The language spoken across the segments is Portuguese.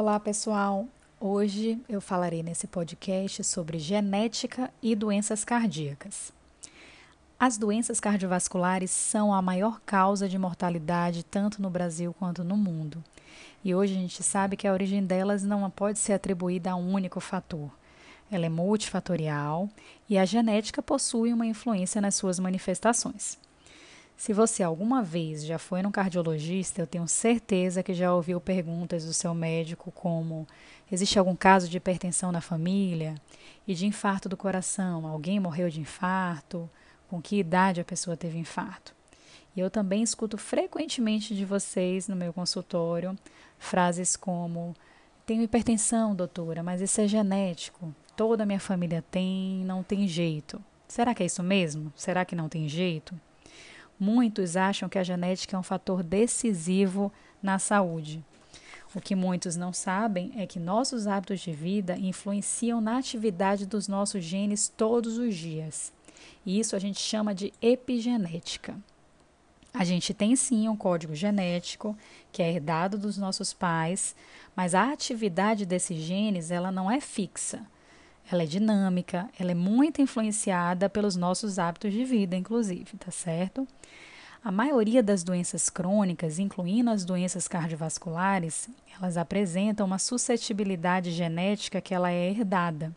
Olá, pessoal. Hoje eu falarei nesse podcast sobre genética e doenças cardíacas. As doenças cardiovasculares são a maior causa de mortalidade tanto no Brasil quanto no mundo. E hoje a gente sabe que a origem delas não pode ser atribuída a um único fator. Ela é multifatorial e a genética possui uma influência nas suas manifestações. Se você alguma vez já foi num cardiologista, eu tenho certeza que já ouviu perguntas do seu médico como: existe algum caso de hipertensão na família? E de infarto do coração? Alguém morreu de infarto? Com que idade a pessoa teve infarto? E eu também escuto frequentemente de vocês no meu consultório frases como: tenho hipertensão, doutora, mas isso é genético. Toda a minha família tem, não tem jeito. Será que é isso mesmo? Será que não tem jeito? Muitos acham que a genética é um fator decisivo na saúde. O que muitos não sabem é que nossos hábitos de vida influenciam na atividade dos nossos genes todos os dias. E isso a gente chama de epigenética. A gente tem sim um código genético que é herdado dos nossos pais, mas a atividade desses genes ela não é fixa. Ela é dinâmica, ela é muito influenciada pelos nossos hábitos de vida, inclusive, tá certo? A maioria das doenças crônicas, incluindo as doenças cardiovasculares, elas apresentam uma suscetibilidade genética que ela é herdada.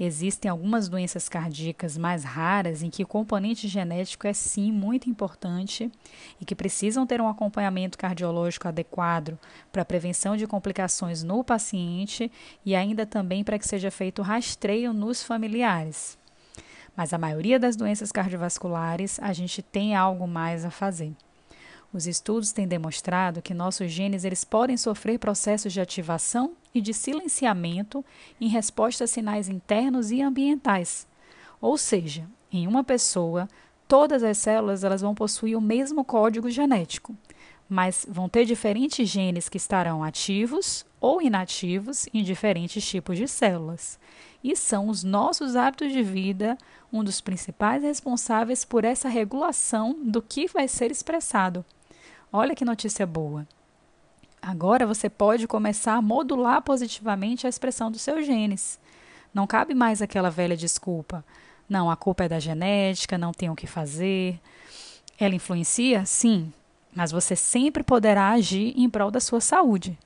Existem algumas doenças cardíacas mais raras em que o componente genético é sim muito importante e que precisam ter um acompanhamento cardiológico adequado para a prevenção de complicações no paciente e ainda também para que seja feito rastreio nos familiares. Mas a maioria das doenças cardiovasculares a gente tem algo mais a fazer. Os estudos têm demonstrado que nossos genes eles podem sofrer processos de ativação e de silenciamento em resposta a sinais internos e ambientais. Ou seja, em uma pessoa, todas as células elas vão possuir o mesmo código genético, mas vão ter diferentes genes que estarão ativos ou inativos em diferentes tipos de células. E são os nossos hábitos de vida um dos principais responsáveis por essa regulação do que vai ser expressado. Olha que notícia boa! Agora você pode começar a modular positivamente a expressão dos seus genes. Não cabe mais aquela velha desculpa. Não, a culpa é da genética, não tem o que fazer. Ela influencia? Sim, mas você sempre poderá agir em prol da sua saúde.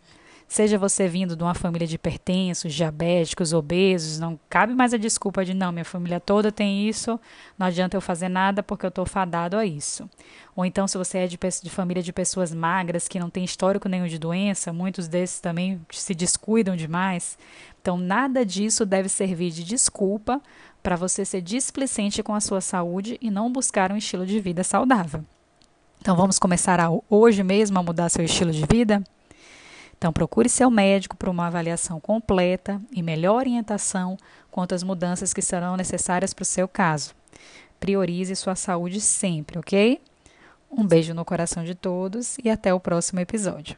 Seja você vindo de uma família de hipertensos, diabéticos, obesos, não cabe mais a desculpa de não, minha família toda tem isso, não adianta eu fazer nada porque eu estou fadado a isso. Ou então, se você é de, de família de pessoas magras que não tem histórico nenhum de doença, muitos desses também se descuidam demais. Então, nada disso deve servir de desculpa para você ser displicente com a sua saúde e não buscar um estilo de vida saudável. Então, vamos começar a, hoje mesmo a mudar seu estilo de vida? Então, procure seu médico para uma avaliação completa e melhor orientação quanto às mudanças que serão necessárias para o seu caso. Priorize sua saúde sempre, ok? Um beijo no coração de todos e até o próximo episódio.